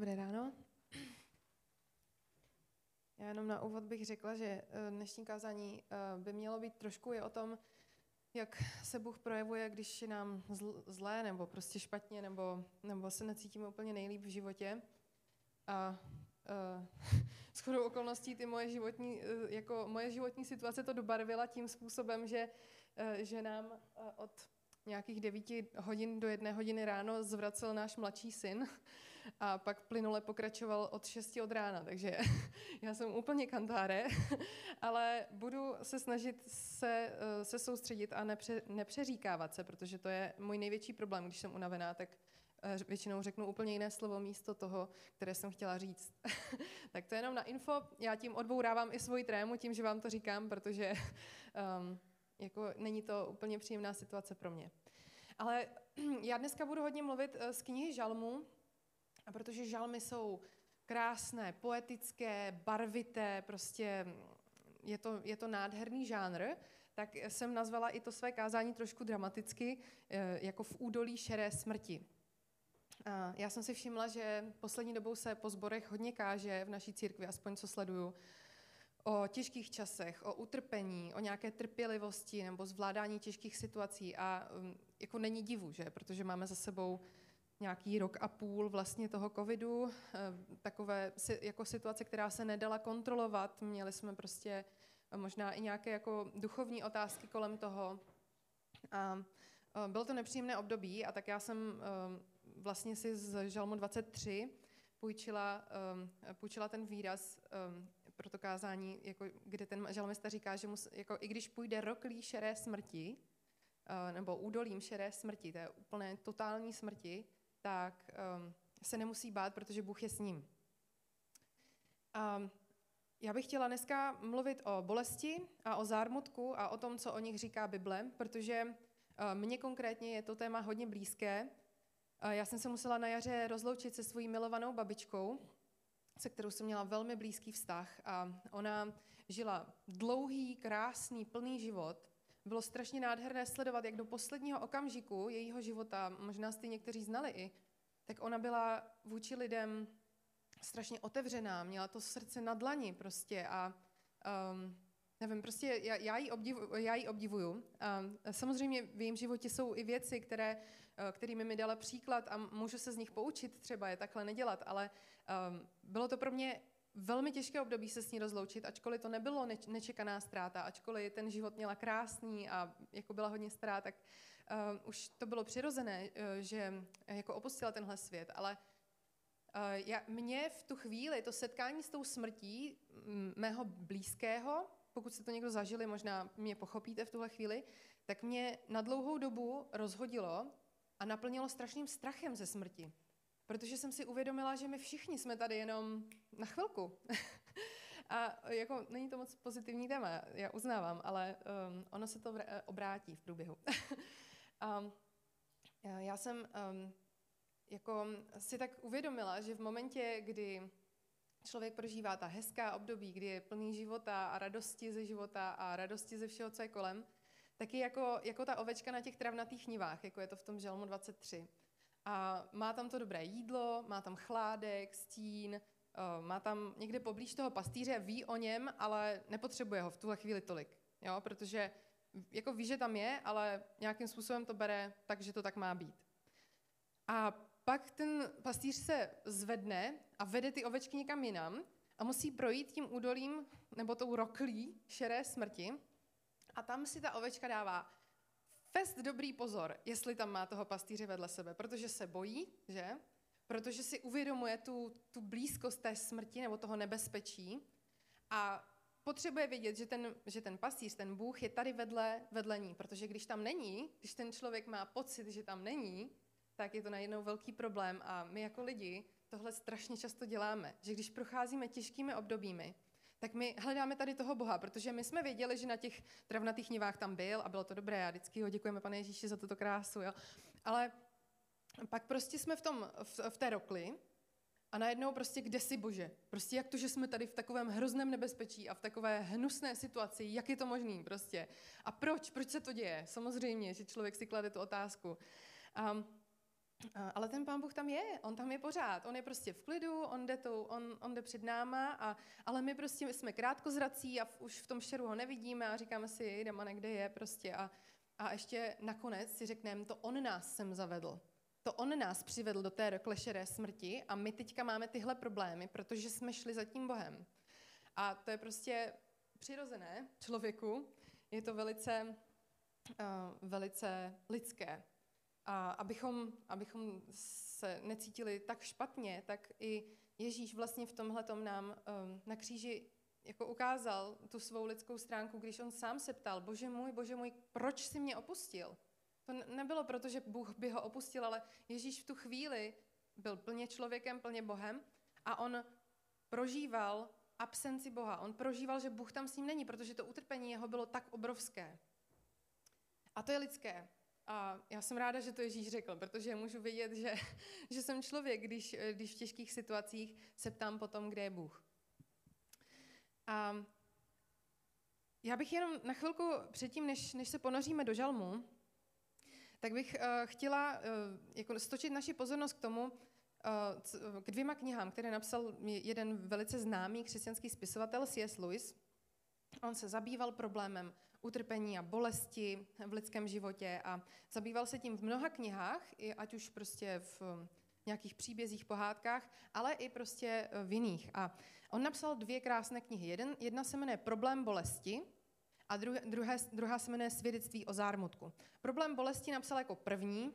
Dobré ráno. Já jenom na úvod bych řekla, že eh, dnešní kázání eh, by mělo být trošku je o tom, jak se Bůh projevuje, když je nám zlé nebo prostě špatně, nebo, nebo se necítíme úplně nejlíp v životě. A uh, shodou okolností ty moje životní, jako moje životní situace to dobarvila tím způsobem, že, že nám od nějakých devíti hodin do jedné hodiny ráno zvracel náš mladší syn a pak plynule pokračoval od 6 od rána, takže já jsem úplně kantáre, ale budu se snažit se, eh, se soustředit a nepře, nepřeříkávat se, protože to je můj největší problém, když jsem unavená, tak eh, většinou řeknu úplně jiné slovo místo toho, které jsem chtěla říct. tak to je jenom na info. Já tím odbourávám i svoji trému tím, že vám to říkám, protože um, jako není to úplně příjemná situace pro mě. Ale já dneska budu hodně mluvit eh, z knihy Žalmu, a protože žalmy jsou krásné, poetické, barvité, prostě je to, je to nádherný žánr, tak jsem nazvala i to své kázání trošku dramaticky, eh, jako v údolí šeré smrti. A já jsem si všimla, že poslední dobou se po zborech hodně káže v naší církvi, aspoň co sleduju, o těžkých časech, o utrpení, o nějaké trpělivosti nebo zvládání těžkých situací. A um, jako není divu, že? Protože máme za sebou nějaký rok a půl vlastně toho covidu, eh, takové jako situace, která se nedala kontrolovat. Měli jsme prostě možná i nějaké jako duchovní otázky kolem toho. A eh, bylo to nepříjemné období a tak já jsem eh, vlastně si z Žalmu 23 půjčila, půjčila ten výraz pro to kázání, jako, kde ten žalmista říká, že mus, jako, i když půjde roklí šeré smrti, nebo údolím šeré smrti, to je úplné totální smrti, tak um, se nemusí bát, protože Bůh je s ním. Um, já bych chtěla dneska mluvit o bolesti a o zármutku a o tom, co o nich říká Bible, protože uh, mně konkrétně je to téma hodně blízké. Já jsem se musela na jaře rozloučit se svojí milovanou babičkou, se kterou jsem měla velmi blízký vztah a ona žila dlouhý, krásný, plný život bylo strašně nádherné sledovat, jak do posledního okamžiku jejího života, možná jste někteří znali i, tak ona byla vůči lidem strašně otevřená, měla to srdce na dlani prostě a um, nevím, prostě já, já, ji, obdivu, já ji obdivuju. A samozřejmě v jejím životě jsou i věci, které, eh, kterými mi dala příklad a můžu se z nich poučit třeba je takhle nedělat, ale um, bylo to pro mě velmi těžké období se s ní rozloučit, ačkoliv to nebylo nečekaná ztráta, ačkoliv ten život měla krásný a jako byla hodně stará, tak uh, už to bylo přirozené, uh, že jako opustila tenhle svět, ale uh, já, mě v tu chvíli to setkání s tou smrtí mého blízkého, pokud se to někdo zažili, možná mě pochopíte v tuhle chvíli, tak mě na dlouhou dobu rozhodilo a naplnilo strašným strachem ze smrti. Protože jsem si uvědomila, že my všichni jsme tady jenom na chvilku. a jako není to moc pozitivní téma, já uznávám, ale um, ono se to obrátí v průběhu. a já jsem um, jako si tak uvědomila, že v momentě, kdy člověk prožívá ta hezká období, kdy je plný života a radosti ze života a radosti ze všeho, co je kolem, taky jako, jako ta ovečka na těch travnatých nivách, jako je to v tom žalmu 23 a má tam to dobré jídlo, má tam chládek, stín, eh, má tam někde poblíž toho pastýře, ví o něm, ale nepotřebuje ho v tuhle chvíli tolik, jo? protože jako ví, že tam je, ale nějakým způsobem to bere tak, že to tak má být. A pak ten pastýř se zvedne a vede ty ovečky někam jinam a musí projít tím údolím nebo tou roklí šeré smrti a tam si ta ovečka dává fest dobrý pozor, jestli tam má toho pastýře vedle sebe, protože se bojí, že? Protože si uvědomuje tu, tu blízkost té smrti nebo toho nebezpečí a potřebuje vědět, že ten, že ten pastýř, ten Bůh je tady vedle, vedle ní, protože když tam není, když ten člověk má pocit, že tam není, tak je to najednou velký problém a my jako lidi tohle strašně často děláme, že když procházíme těžkými obdobími, tak my hledáme tady toho Boha, protože my jsme věděli, že na těch travnatých nivách tam byl a bylo to dobré a vždycky ho děkujeme, pane Ježíši, za tuto krásu. Jo. Ale pak prostě jsme v, tom, v, v té rokli a najednou prostě kde si Bože? Prostě jak to, že jsme tady v takovém hrozném nebezpečí a v takové hnusné situaci, jak je to možný prostě? A proč? Proč se to děje? Samozřejmě, že člověk si klade tu otázku. A Ale ten pán Bůh tam je, on tam je pořád, on je prostě v klidu, on jde, tou, on, on jde před náma, a, ale my prostě jsme krátkozrací a v, už v tom šeru ho nevidíme a říkáme si, jdeme, kde je prostě a, a ještě nakonec si řekneme, to on nás sem zavedl. To on nás přivedl do té klešeré smrti a my teďka máme tyhle problémy, protože jsme šli za tím Bohem. A to je prostě přirozené člověku, je to velice, uh, velice lidské. A abychom, abychom se necítili tak špatně, tak i Ježíš vlastně v tomhle nám um, na kříži jako ukázal tu svou lidskou stránku, když on sám se ptal, bože můj, bože můj, proč jsi mě opustil? To nebylo proto, že Bůh by ho opustil, ale Ježíš v tu chvíli byl plně člověkem, plně Bohem a on prožíval absenci Boha. On prožíval, že Bůh tam s ním není, protože to utrpení jeho bylo tak obrovské. A to je lidské. A já jsem ráda, že to Ježíš řekl, protože můžu vědět, že, že jsem člověk, když, když v těžkých situacích se ptám potom, kde je Bůh. A já bych jenom na chvilku předtím, než, než se ponoříme do žalmu, tak bych uh, chtěla uh, jako stočit naši pozornost k tomu, uh, k dvěma knihám, které napsal jeden velice známý křesťanský spisovatel C.S. Lewis. On se zabýval problémem utrpení a bolesti v lidském životě a zabýval se tím v mnoha knihách, ať už prostě v nějakých příbězích, pohádkách, ale i prostě v jiných. A on napsal dvě krásné knihy. Jeden, jedna se jmenuje Problém bolesti a druhé, druhé, druhá se jmenuje Svědectví o zármutku. Problém bolesti napsal jako první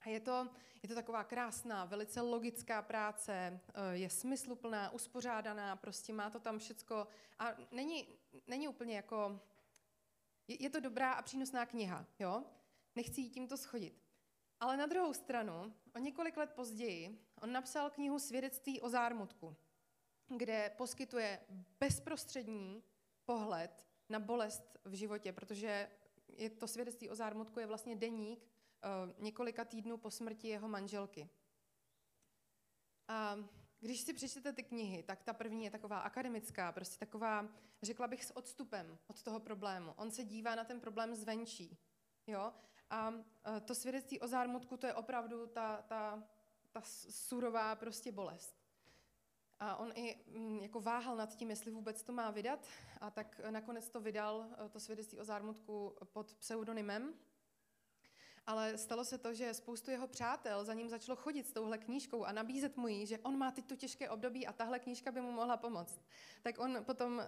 a je to, je to taková krásná, velice logická práce, eh, je smysluplná, uspořádaná, prostě má to tam všecko a není, není úplně jako je, je to dobrá a přínosná kniha, jo? Nechci jí tímto schodit. Ale na druhou stranu, o několik let později, on napsal knihu Svědectví o zármutku, kde poskytuje bezprostřední pohled na bolest v životě, protože je to svědectví o zármutku je vlastně deník uh, několika týdnů po smrti jeho manželky. A když si přečtete ty knihy, tak ta první je taková akademická, prostě taková, řekla bych, s odstupem od toho problému. On se dívá na ten problém zvenčí. Jo? A e, to svědectví o zármutku, to je opravdu ta, ta, ta surová prostě bolest. A on i mm, jako váhal nad tím, jestli vůbec to má vydat, a tak nakonec to vydal, e, to svědectví o zármutku, pod pseudonymem, ale stalo se to, že spoustu jeho přátel za ním začalo chodit s touhle knížkou a nabízet mu ji, že on má teď to těžké období a tahle knížka by mu mohla pomoct. Tak on potom uh,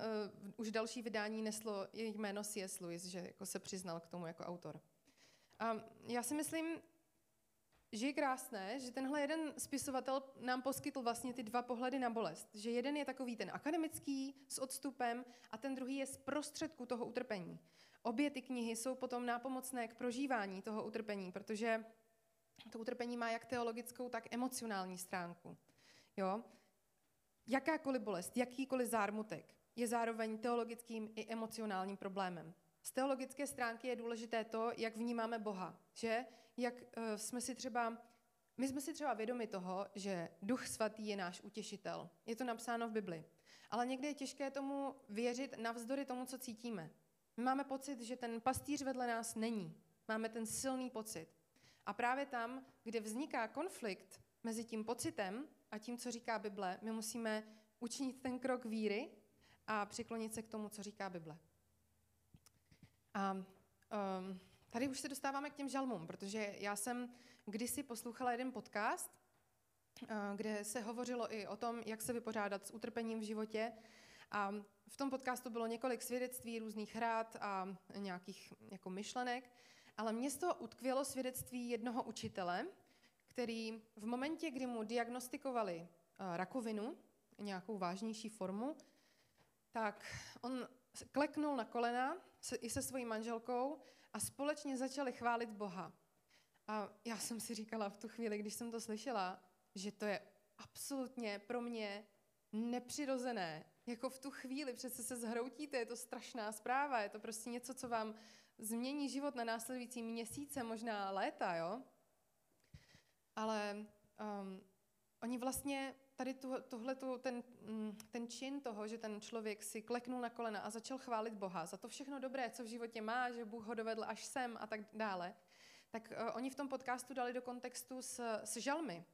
už další vydání neslo její jméno C.S. Lewis, že jako se přiznal k tomu jako autor. A já si myslím, že je krásné, že tenhle jeden spisovatel nám poskytl vlastně ty dva pohledy na bolest. Že jeden je takový ten akademický s odstupem a ten druhý je z prostředku toho utrpení. Obě ty knihy jsou potom nápomocné k prožívání toho utrpení, protože to utrpení má jak teologickou, tak emocionální stránku. Jo? Jakákoliv bolest, jakýkoliv zármutek je zároveň teologickým i emocionálním problémem. Z teologické stránky je důležité to, jak vnímáme Boha, že jak uh, jsme si třeba, my jsme si třeba vědomi toho, že Duch Svatý je náš utěšitel. Je to napsáno v Bibli. Ale někdy je těžké tomu věřit navzdory tomu, co cítíme. Máme pocit, že ten pastýř vedle nás není. Máme ten silný pocit. A právě tam, kde vzniká konflikt mezi tím pocitem a tím, co říká Bible, my musíme učinit ten krok víry a přiklonit se k tomu, co říká Bible. A um, tady už se dostáváme k těm žalmům, protože já jsem kdysi poslouchala jeden podcast, uh, kde se hovořilo i o tom, jak se vypořádat s utrpením v životě. A v tom podcastu bylo několik svědectví různých rád a nějakých jako myšlenek, ale mě z toho utkvělo svědectví jednoho učitele, který v momentě, kdy mu diagnostikovali uh, rakovinu, nějakou vážnější formu, tak on kleknul na kolena se, i se svojí manželkou a společně začali chválit Boha. A já jsem si říkala v tu chvíli, když jsem to slyšela, že to je absolutně pro mě nepřirozené. Jako v tu chvíli přece se zhroutíte, je to strašná zpráva, je to prostě něco, co vám změní život na následující měsíce, možná léta, jo? Ale um, oni vlastně tady tu, tohletu, ten, mm, ten čin toho, že ten člověk si kleknul na kolena a začal chválit Boha za to všechno dobré, co v životě má, že Bůh ho dovedl až sem a tak dále, tak uh, oni v tom podcastu dali do kontextu s, s žalmy.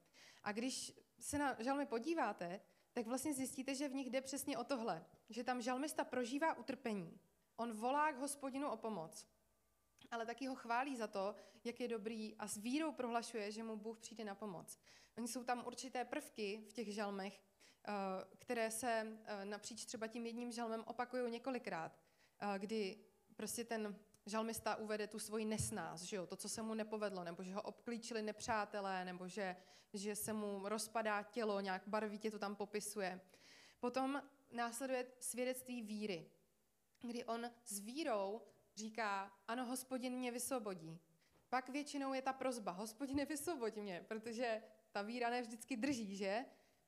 A když se na žalmy podíváte, tak vlastně zjistíte, že v nich jde přesně o tohle, že tam žalmista prožívá utrpení. On volá k hospodinu o pomoc, ale taky ho chválí za to, jak je dobrý a s vírou prohlašuje, že mu Bůh přijde na pomoc. Oni jsou tam určité prvky v těch žalmech, eh, které se eh, napříč třeba tím jedním žalmem opakují několikrát, eh, kdy prostě ten žalmista uvede tu svoji nesnás, že jo, to, co se mu nepovedlo, nebo že ho obklíčili nepřátelé, nebo že, že se mu rozpadá tělo, nějak barvitě to tam popisuje. Potom následuje svědectví víry, kdy on s vírou říká, ano, hospodin mě vysvobodí. Pak většinou je ta prozba, hospodine vysvobodí mě, protože ta víra ne vždycky drží, že?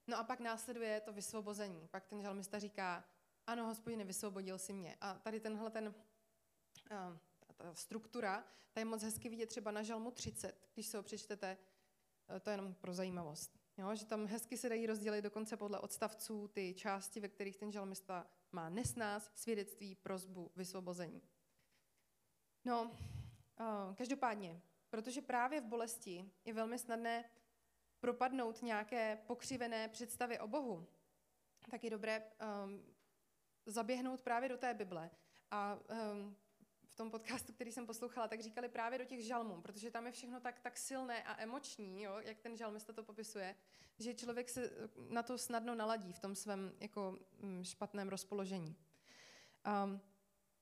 No a pak následuje to vysvobození. Pak ten žalmista říká, ano, hospodine, vysvobodil si mě. A tady tenhle ten ta struktura, ta je moc hezky vidět třeba na žalmu 30, když se ho přečtete, e, to je jenom pro zajímavost. Jo, že tam hezky se dají rozdělit dokonce podle odstavců ty části, ve kterých ten žalmista má nesnás, svědectví, prozbu, vysvobození. No, každopádně, protože právě v bolesti je velmi snadné propadnout nějaké pokřivené představy o Bohu, tak je dobré um, zaběhnout právě do té Bible a um, v tom podcastu, který jsem poslouchala, tak říkali právě do těch žalmů, protože tam je všechno tak, tak silné a emoční, jo, jak ten žalmista to popisuje, že člověk se na to snadno naladí v tom svém jako, mm, špatném rozpoložení. Um,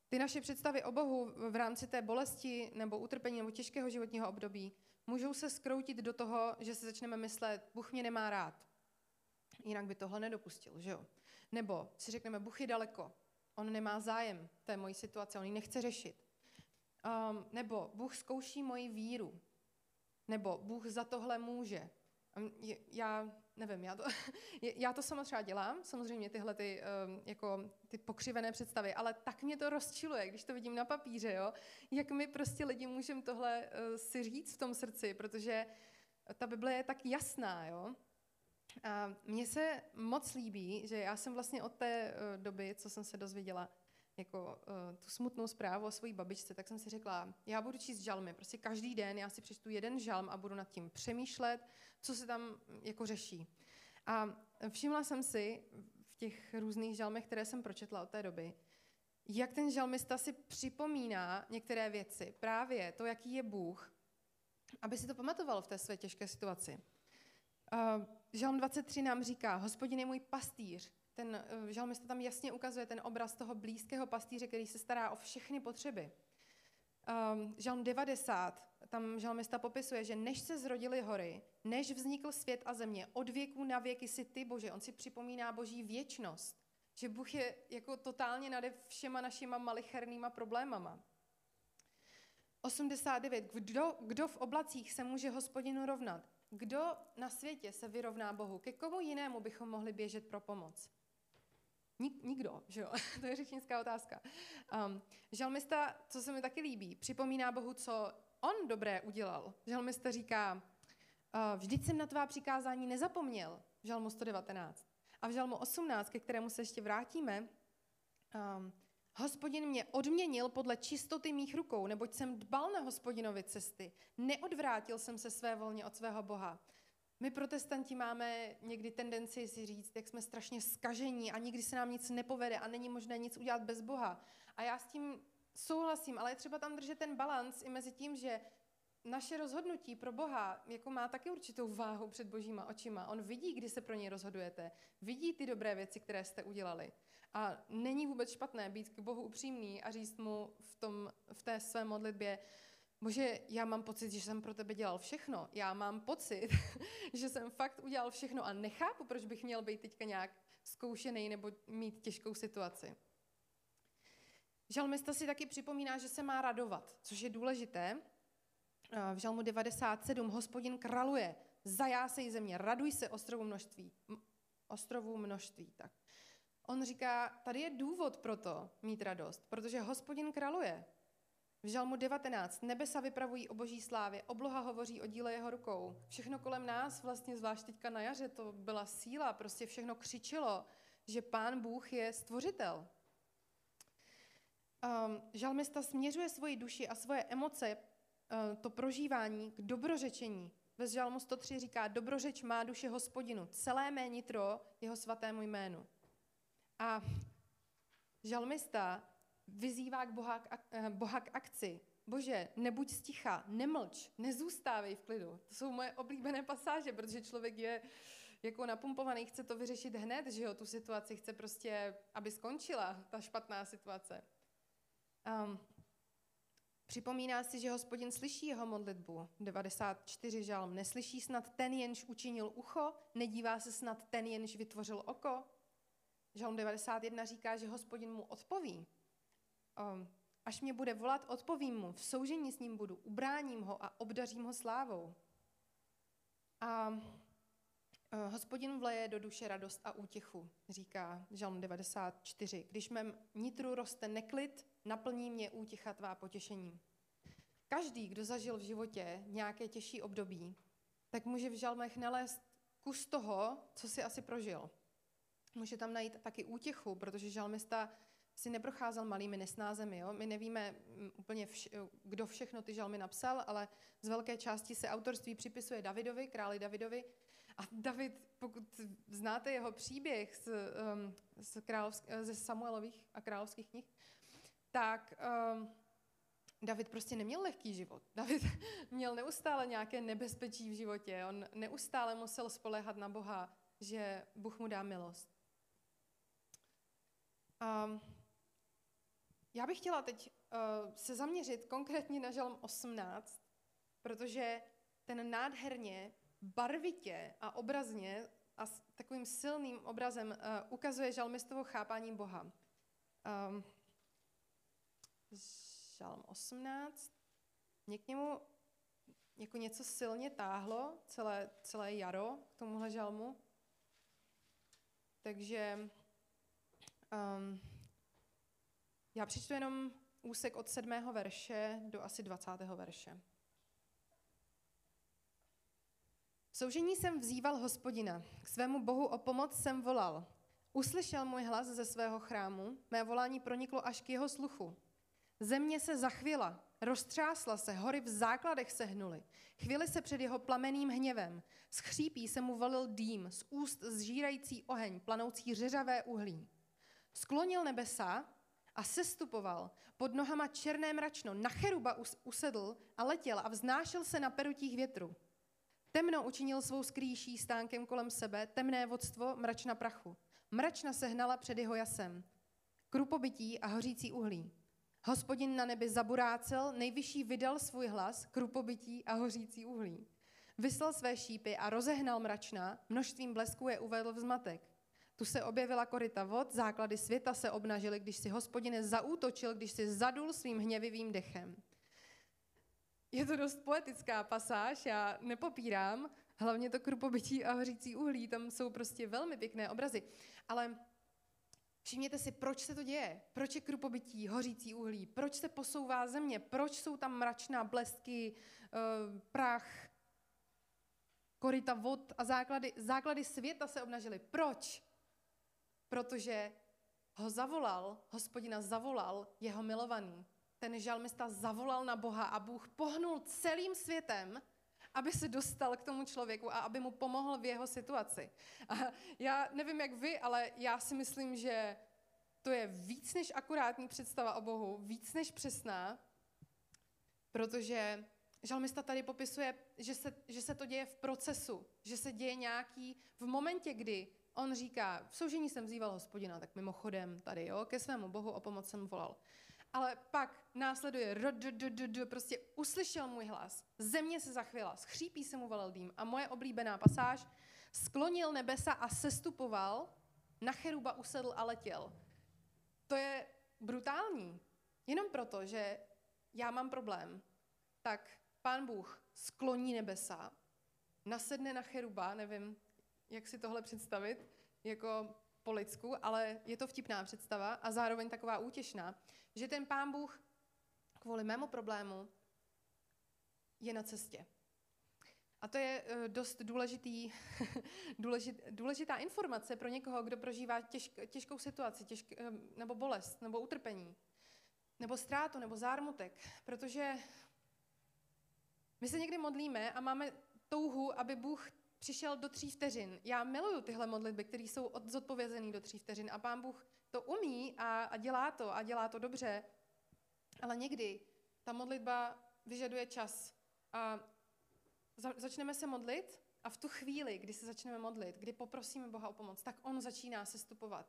ty naše představy o Bohu v rámci té bolesti nebo utrpení nebo těžkého životního období můžou se skroutit do toho, že si začneme myslet, Bůh mě nemá rád. Jinak by tohle nedopustil, že jo? Nebo si řekneme, Bůh je daleko, on nemá zájem té mojí situace, on ji nechce řešit. Um, nebo Bůh zkouší moji víru. Nebo Bůh za tohle může. Um, já nevím, já to, já to sama třeba dělám, samozřejmě tyhle ty, um, jako, ty pokřivené představy, ale tak mě to rozčiluje, když to vidím na papíře, jo? jak my prostě lidi můžeme tohle uh, si říct v tom srdci, protože ta Bible je tak jasná, jo? Mně se moc líbí, že já jsem vlastně od té uh, doby, co jsem se dozvěděla, jako uh, tu smutnou zprávu o své babičce, tak jsem si řekla, já budu číst žalmy, prostě každý den já si přečtu jeden žalm a budu nad tím přemýšlet, co se tam jako řeší. A všimla jsem si v těch různých žalmech, které jsem pročetla od té doby, jak ten žalmista si připomíná některé věci, právě to, jaký je Bůh, aby si to pamatoval v té své těžké situaci. Uh, Žalm 23 nám říká, hospodin je můj pastýř. Ten uh, žalmista tam jasně ukazuje ten obraz toho blízkého pastýře, který se stará o všechny potřeby. Um, žalm 90, tam žalmista popisuje, že než se zrodily hory, než vznikl svět a země, od věků na věky si ty, Bože, on si připomíná boží věčnost, že Bůh je jako totálně nade všema našima malichernýma problémama. 89. Kdo, kdo v oblacích se může hospodinu rovnat? Kdo na světě se vyrovná Bohu? Ke komu jinému bychom mohli běžet pro pomoc? Nik, nikdo, že jo? to je řečnická otázka. Um, žalmista, co se mi taky líbí, připomíná Bohu, co on dobré udělal. Žalmista říká, uh, vždyť jsem na tvá přikázání nezapomněl, v žalmu 119. A v žalmu 18, ke kterému se ještě vrátíme, um, Hospodin mě odměnil podle čistoty mých rukou, neboť jsem dbal na hospodinovi cesty. Neodvrátil jsem se své volně od svého Boha. My protestanti máme někdy tendenci si říct, jak jsme strašně skažení a nikdy se nám nic nepovede a není možné nic udělat bez Boha. A já s tím souhlasím, ale je třeba tam držet ten balans i mezi tím, že naše rozhodnutí pro Boha jako má taky určitou váhu před božíma očima. On vidí, kdy se pro něj rozhodujete. Vidí ty dobré věci, které jste udělali. A není vůbec špatné být k Bohu upřímný a říct mu v, tom, v té své modlitbě, Bože, já mám pocit, že jsem pro tebe dělal všechno. Já mám pocit, že jsem fakt udělal všechno a nechápu, proč bych měl být teďka nějak zkoušený nebo mít těžkou situaci. Žalmista si taky připomíná, že se má radovat, což je důležité. V žalmu 97 hospodin kraluje, zajásej země, raduj se ostrovu množství. Ostrovu množství, tak. On říká, tady je důvod pro to mít radost, protože hospodin kraluje. V žalmu 19 nebesa vypravují o boží slávě, obloha hovoří o díle jeho rukou. Všechno kolem nás, vlastně zvlášť teďka na jaře, to byla síla, prostě všechno křičelo, že pán Bůh je stvořitel. Um, žalmista směřuje svoji duši a svoje emoce to prožívání k dobrořečení. Ve Žalmu 103 říká, dobrořeč má duše hospodinu, celé mé nitro jeho svatému jménu. A žalmista vyzývá k Boha, k, eh, Boha k akci. Bože, nebuď sticha, nemlč, nezůstávej v klidu. To jsou moje oblíbené pasáže, protože člověk je jako napumpovaný, chce to vyřešit hned, že jo, tu situaci chce prostě, aby skončila ta špatná situace. Um, připomíná si, že hospodin slyší jeho modlitbu. 94 žalm. Neslyší snad ten, jenž učinil ucho? Nedívá se snad ten, jenž vytvořil oko? Žalm 91 říká, že hospodin mu odpoví. Um, až mě bude volat, odpovím mu. V soužení s ním budu, ubráním ho a obdařím ho slávou. A Eh, hospodin vleje do duše radost a útěchu, říká Žalm 94. Když mém nitru roste neklid, naplní mě útěcha tvá potěšením. Každý, kdo zažil v životě nějaké těžší období, tak může v žalmech nalézt kus toho, co si asi prožil. Může tam najít taky útěchu, protože žalmista si neprocházel malými nesnázemi. Jo? My nevíme mm, úplně, vš- kdo všechno ty žalmy napsal, ale z velké části se autorství připisuje Davidovi, králi Davidovi, a David, pokud znáte jeho příběh z, um, z královsk, ze Samuelových a královských knih, tak um, David prostě neměl lehký život. David měl neustále nějaké nebezpečí v životě. On neustále musel spolehat na Boha, že Bůh mu dá milost. Um, já bych chtěla teď uh, se zaměřit konkrétně na žalm 18, protože ten nádherně barvitě a obrazně a s takovým silným obrazem uh, ukazuje žalmistovo chápání Boha. Um, žalm 18. Mě k němu jako něco silně táhlo celé, celé jaro k tomuhle žalmu. Takže um, já přečtu jenom úsek od sedmého verše do asi 20. verše. soužení jsem vzýval hospodina, k svému bohu o pomoc jsem volal. Uslyšel můj hlas ze svého chrámu, mé volání proniklo až k jeho sluchu. Země se zachvěla, roztřásla se, hory v základech se hnuly. Chvíli se před jeho plameným hněvem. Z chřípí se mu valil dým, z úst zžírající oheň, planoucí řeřavé uhlí. Sklonil nebesa a sestupoval. Pod nohama černé mračno, na cheruba usedl a letěl a vznášel se na perutích větru. Temno učinil svou skrýší stánkem kolem sebe, temné vodstvo mračna prachu. Mračna se hnala před jeho jasem. Krupobytí a hořící uhlí. Hospodin na nebi zaburácel, nejvyšší vydal svůj hlas, krupobytí a hořící uhlí. Vyslal své šípy a rozehnal mračna, množstvím blesků je uvedl v zmatek. Tu se objevila koryta vod, základy světa se obnažily, když si hospodine zaútočil, když si zadul svým hněvivým dechem. Je to dost poetická pasáž, já nepopírám, hlavně to krupobytí a hořící uhlí, tam jsou prostě velmi pěkné obrazy. Ale všimněte si, proč se to děje? Proč je krupobytí, hořící uhlí? Proč se posouvá země? Proč jsou tam mračná blesky, eh, prach, koryta vod a základy, základy světa se obnažily? Proč? Protože ho zavolal, hospodina zavolal jeho milovaný ten žalmista zavolal na Boha a Bůh pohnul celým světem, aby se dostal k tomu člověku a aby mu pomohl v jeho situaci. A já nevím, jak vy, ale já si myslím, že to je víc než akurátní představa o Bohu, víc než přesná, protože žalmista tady popisuje, že se, že se to děje v procesu, že se děje nějaký, v momentě, kdy on říká, v soužení jsem vzýval hospodina, tak mimochodem tady, jo, ke svému Bohu o pomoc jsem volal. Ale pak následuje r, prostě uslyšel můj hlas, země se zachvěla, schřípí se mu valil dým. A moje oblíbená pasáž, sklonil nebesa a sestupoval, na cheruba usedl a letěl. To je brutální. Jenom proto, že já mám problém, tak pán Bůh skloní nebesa, nasedne na cheruba, nevím, jak si tohle představit, jako po lidsku, ale je to vtipná představa a zároveň taková útěšná, že ten pán Bůh kvůli mému problému je na cestě. A to je eh, dost důležitý, důležit, důležitá informace pro někoho, kdo prožívá těžk, těžkou situaci, těžk, eh, nebo bolest, nebo utrpení, nebo ztrátu, nebo zármutek, protože My se někdy modlíme a máme touhu, aby Bůh přišel do tří vteřin. Já miluju tyhle modlitby, které jsou zodpovězené do tří vteřin a pán Bůh to umí a, a dělá to a dělá to dobře, ale někdy ta modlitba vyžaduje čas. A za, začneme se modlit a v tu chvíli, kdy se začneme modlit, kdy poprosíme Boha o pomoc, tak On začíná sestupovat.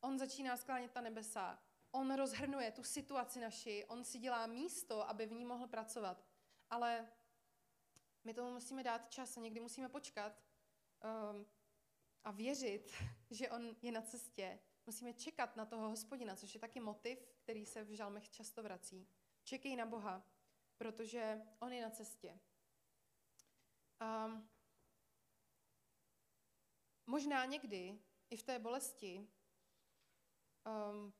On začíná sklánět ta nebesa. On rozhrnuje tu situaci naši, on si dělá místo, aby v ní mohl pracovat. Ale my tomu musíme dát čas a někdy musíme počkat um, a věřit, že on je na cestě. Musíme čekat na toho hospodina, což je taky motiv, který se v žalmech často vrací. Čekej na Boha, protože on je na cestě. Um, možná někdy i v té bolesti, um,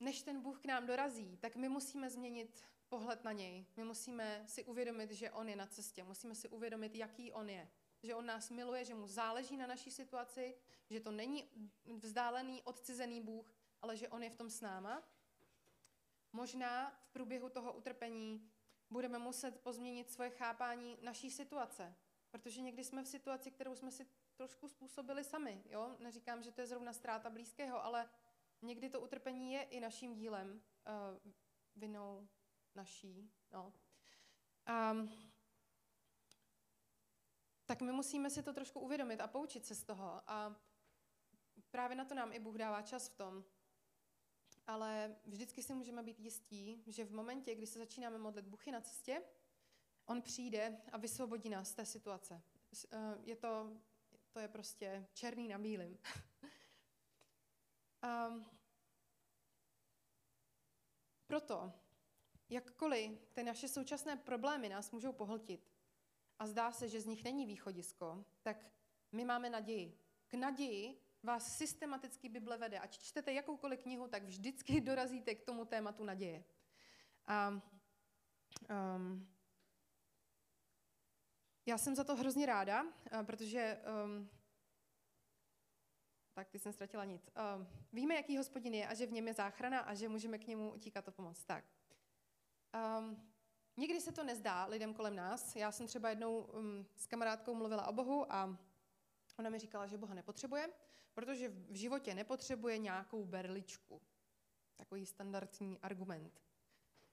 než ten Bůh k nám dorazí, tak my musíme změnit pohled na něj. My musíme si uvědomit, že on je na cestě. Musíme si uvědomit, jaký on je. Že on nás miluje, že mu záleží na naší situaci, že to není vzdálený, odcizený Bůh, ale že on je v tom s náma. Možná v průběhu toho utrpení budeme muset pozměnit svoje chápání naší situace, protože někdy jsme v situaci, kterou jsme si trošku způsobili sami. Jo? Neříkám, že to je zrovna ztráta blízkého, ale někdy to utrpení je i naším dílem, uh, vinou naší. No. Um, tak my musíme si to trošku uvědomit a poučit se z toho. A právě na to nám i Bůh dává čas v tom. Ale vždycky si můžeme být jistí, že v momentě, kdy se začínáme modlit je na cestě, On přijde a vysvobodí nás z té situace. Eh, je to, to je prostě černý na bílým. um, proto Jakkoliv ty naše současné problémy nás můžou pohltit a zdá se, že z nich není východisko, tak my máme naději. K naději vás systematicky Bible vede. Ať čtete jakoukoliv knihu, tak vždycky dorazíte k tomu tématu naděje. A um, já jsem za to hrozně ráda, protože um, tak ty jsem ztratila nic. Um, víme, jaký hospodin je a že v něm je záchrana a že můžeme k němu utíkat a pomoct. Tak. Um, někdy se to nezdá lidem kolem nás. Já jsem třeba jednou um, s kamarádkou mluvila o Bohu a ona mi říkala, že Boha nepotřebuje, protože v životě nepotřebuje nějakou berličku. Takový standardní argument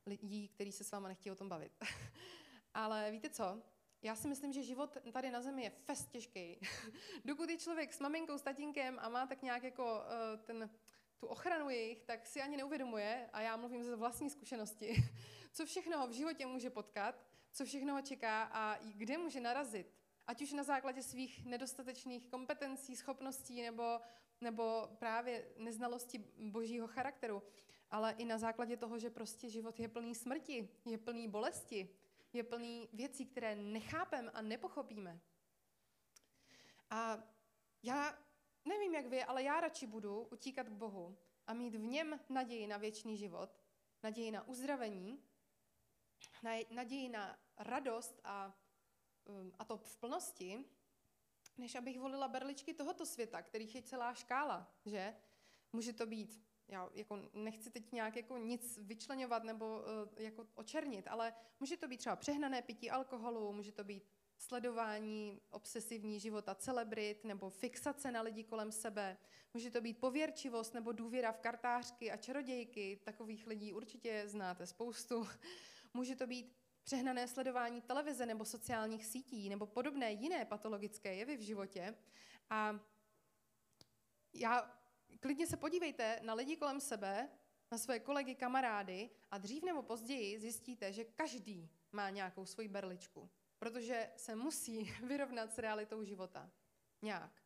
lidí, kteří se s váma nechtějí o tom bavit. Ale víte co? Já si myslím, že život tady na zemi je fest těžký. Dokud je člověk s maminkou, s tatínkem a má tak nějak jako uh, ten, tu ochranu jejich, tak si ani neuvědomuje, a já mluvím ze vlastní zkušenosti, co všechno ho v životě může potkat, co všechno ho čeká a kde může narazit. Ať už na základě svých nedostatečných kompetencí, schopností nebo, nebo právě neznalosti božího charakteru, ale i na základě toho, že prostě život je plný smrti, je plný bolesti, je plný věcí, které nechápeme a nepochopíme. A já nevím, jak vy, ale já radši budu utíkat k Bohu a mít v něm naději na věčný život, naději na uzdravení, naději na radost a, um, a to v plnosti, než abych volila berličky tohoto světa, kterých je celá škála, že? Může to být, já jako nechci teď nějak jako nic vyčlenovat nebo uh, jako očernit, ale může to být třeba přehnané pití alkoholu, může to být sledování obsesivní života celebrit nebo fixace na lidi kolem sebe. Může to být pověrčivost nebo důvěra v kartářky a čarodějky. Takových lidí určitě znáte spoustu. Může to být přehnané sledování televize nebo sociálních sítí nebo podobné jiné patologické jevy v životě. A já klidně se podívejte na lidi kolem sebe, na své kolegy, kamarády a dřív nebo později zjistíte, že každý má nějakou svoji berličku, protože se musí vyrovnat s realitou života. Nějak.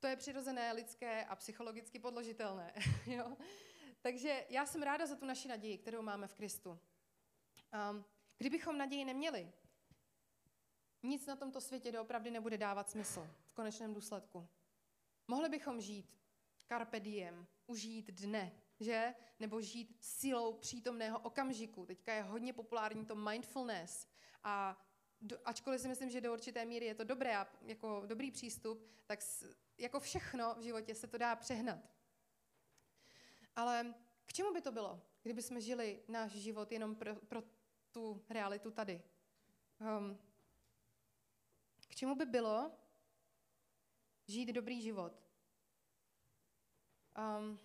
To je přirozené, lidské a psychologicky podložitelné. jo? Takže já jsem ráda za tu naši naději, kterou máme v Kristu. Um, kdybychom naději neměli, nic na tomto světě doopravdy nebude dávat smysl v konečném důsledku. Mohli bychom žít carpe diem, užít dne, že? Nebo žít silou přítomného okamžiku. Teďka je hodně populární to mindfulness. A do, ačkoliv si myslím, že do určité míry je to dobré jako dobrý přístup, tak s, jako všechno v životě se to dá přehnat. Ale k čemu by to bylo, kdyby jsme žili náš život jenom pro, pro tu realitu tady? um, k čemu by bylo žít dobrý život? Um,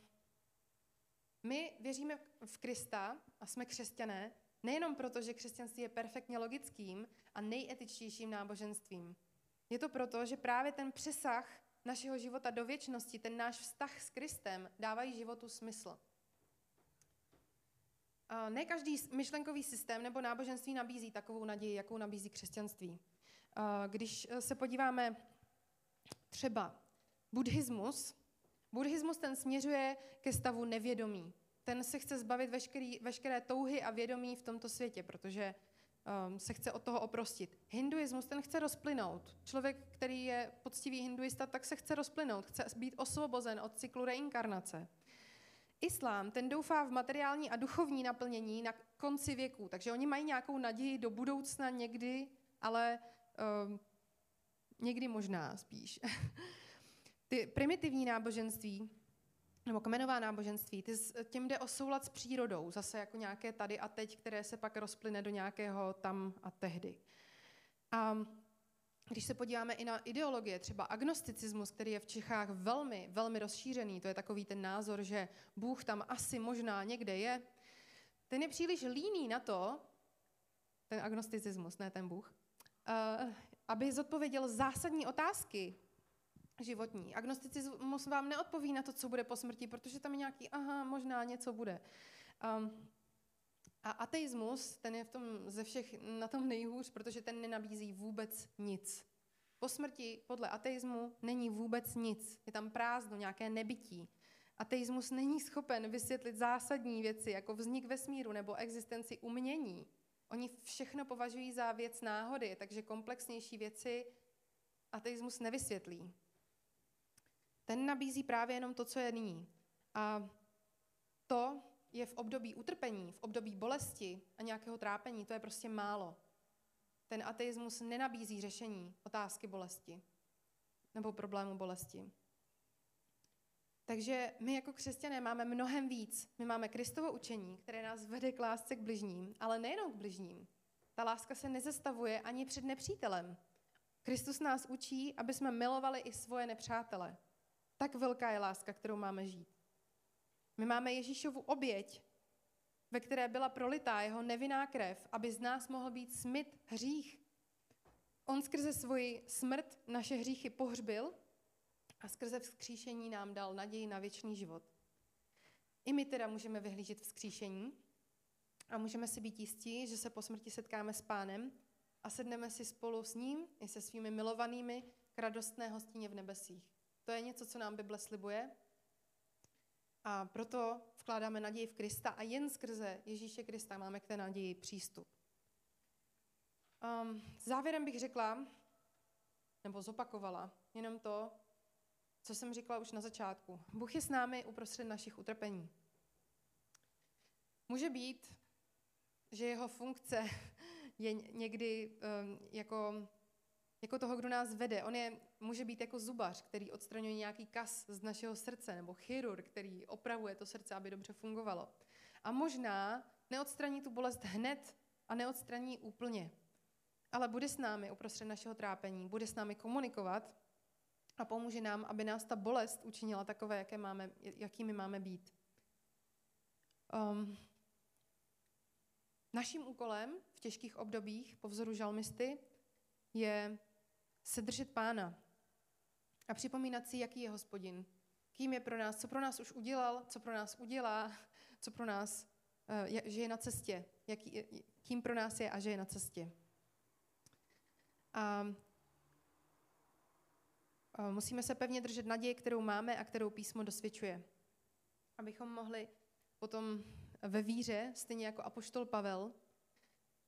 my věříme v Krista a jsme křesťané, nejenom proto, že křesťanství je perfektně logickým a nejetičtějším náboženstvím. Je to proto, že právě ten přesah našeho života do věčnosti, ten náš vztah s Kristem, dávají životu smysl. Ne každý myšlenkový systém nebo náboženství nabízí takovou naději, jakou nabízí křesťanství. Když se podíváme třeba buddhismus, buddhismus ten směřuje ke stavu nevědomí. Ten se chce zbavit veškerý, veškeré touhy a vědomí v tomto světě, protože um, se chce od toho oprostit. Hinduismus ten chce rozplynout. Člověk, který je poctivý hinduista, tak se chce rozplynout, chce být osvobozen od cyklu reinkarnace. Islám, ten doufá v materiální a duchovní naplnění na konci věku, takže oni mají nějakou naději do budoucna někdy, ale um, někdy možná spíš. Ty primitivní náboženství, nebo kmenová náboženství, ty, tím jde o soulad s přírodou, zase jako nějaké tady a teď, které se pak rozplyne do nějakého tam a tehdy. A když se podíváme i na ideologie, třeba agnosticismus, který je v Čechách velmi, velmi rozšířený, to je takový ten názor, že Bůh tam asi možná někde je, ten je příliš líný na to, ten agnosticismus, ne ten Bůh, uh, aby zodpověděl zásadní otázky životní. Agnosticismus vám neodpoví na to, co bude po smrti, protože tam je nějaký, aha, možná něco bude. Um, a ateismus, ten je v tom ze všech na tom nejhůř, protože ten nenabízí vůbec nic. Po smrti podle ateismu není vůbec nic. Je tam prázdno, nějaké nebytí. Ateismus není schopen vysvětlit zásadní věci, jako vznik vesmíru nebo existenci umění. Oni všechno považují za věc náhody, takže komplexnější věci ateismus nevysvětlí. Ten nabízí právě jenom to, co je nyní. A to je v období utrpení, v období bolesti a nějakého trápení, to je prostě málo. Ten ateismus nenabízí řešení otázky bolesti nebo problému bolesti. Takže my jako křesťané máme mnohem víc. My máme Kristovo učení, které nás vede k lásce k bližním, ale nejenom k bližním. Ta láska se nezastavuje ani před nepřítelem. Kristus nás učí, aby jsme milovali i svoje nepřátele. Tak velká je láska, kterou máme žít. My máme Ježíšovu oběť, ve které byla prolitá jeho nevinná krev, aby z nás mohl být smyt hřích. On skrze svoji smrt naše hříchy pohřbil a skrze vzkříšení nám dal naději na věčný život. I my teda můžeme vyhlížet vzkříšení a můžeme si být jistí, že se po smrti setkáme s pánem a sedneme si spolu s ním i se svými milovanými k radostné hostině v nebesích. To je něco, co nám Bible slibuje. A proto vkládáme naději v Krista a jen skrze Ježíše Krista máme k té naději přístup. Um, závěrem bych řekla, nebo zopakovala, jenom to, co jsem říkala už na začátku. Bůh je s námi uprostřed našich utrpení. Může být, že jeho funkce je někdy um, jako jako toho, kdo nás vede. On je, může být jako zubař, který odstraňuje nějaký kas z našeho srdce, nebo chirurg, který opravuje to srdce, aby dobře fungovalo. A možná neodstraní tu bolest hned a neodstraní úplně, ale bude s námi uprostřed našeho trápení, bude s námi komunikovat a pomůže nám, aby nás ta bolest učinila takové, jaké máme, jakými máme být. Um, naším úkolem v těžkých obdobích po vzoru žalmisty je se držet pána a připomínat si, jaký je hospodin, kým je pro nás, co pro nás už udělal, co pro nás udělá, co pro nás, eh, že je na cestě, jaký, kým pro nás je a že je na cestě. A musíme se pevně držet naděje, kterou máme a kterou písmo dosvědčuje. Abychom mohli potom ve víře, stejně jako apoštol Pavel,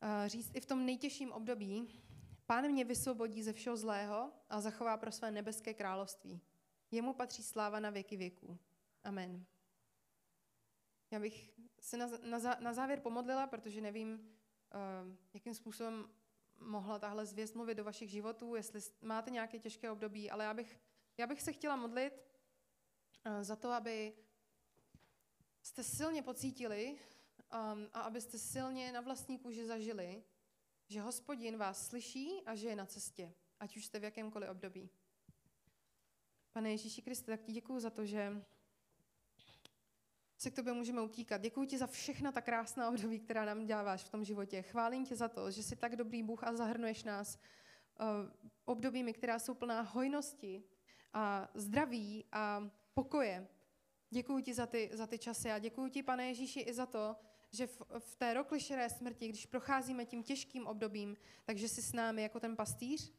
eh, říct i v tom nejtěžším období, Pán mě vysvobodí ze všeho zlého a zachová pro své nebeské království. Jemu patří sláva na věky věků. Amen. Já bych se na, na, na závěr pomodlila, protože nevím, uh, jakým způsobem mohla tahle zvěst mluvit do vašich životů, jestli máte nějaké těžké období, ale já bych, já bych se chtěla modlit uh, za to, aby jste silně pocítili um, a abyste silně na vlastní kůži zažili, že hospodin vás slyší a že je na cestě, ať už jste v jakémkoliv období. Pane Ježíši Kriste, tak ti děkuju za to, že se k tobě můžeme utíkat. Děkuji ti za všechna ta krásná období, která nám dáváš v tom životě. Chválím tě za to, že jsi tak dobrý Bůh a zahrnuješ nás uh, obdobími, která jsou plná hojnosti a zdraví a pokoje. Děkuji ti za ty, za ty časy a děkuji ti, pane Ježíši, i za to, že v, v té roklišeré smrti, když procházíme tím těžkým obdobím, takže jsi s námi jako ten pastýř,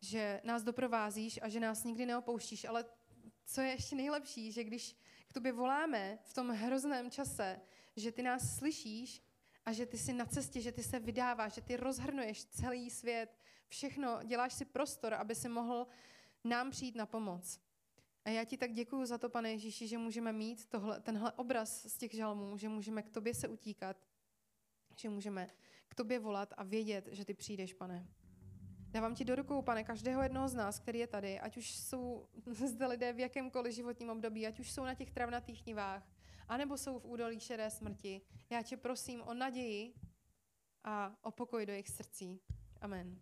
že nás doprovázíš a že nás nikdy neopouštíš. Ale co je ještě nejlepší, že když k tobě voláme v tom hrozném čase, že ty nás slyšíš a že ty jsi na cestě, že ty se vydáváš, že ty rozhrnuješ celý svět, všechno, děláš si prostor, aby si mohl nám přijít na pomoc. A já ti tak děkuji za to, pane Ježíši, že můžeme mít tohle, tenhle obraz z těch žalmů, že můžeme k tobě se utíkat, že můžeme k tobě volat a vědět, že ty přijdeš, pane. Dávám ti do rukou, pane, každého jednoho z nás, který je tady, ať už jsou zde lidé v jakémkoliv životním období, ať už jsou na těch travnatých nivách, anebo jsou v údolí šedé smrti. Já tě prosím o naději a o pokoj do jejich srdcí. Amen.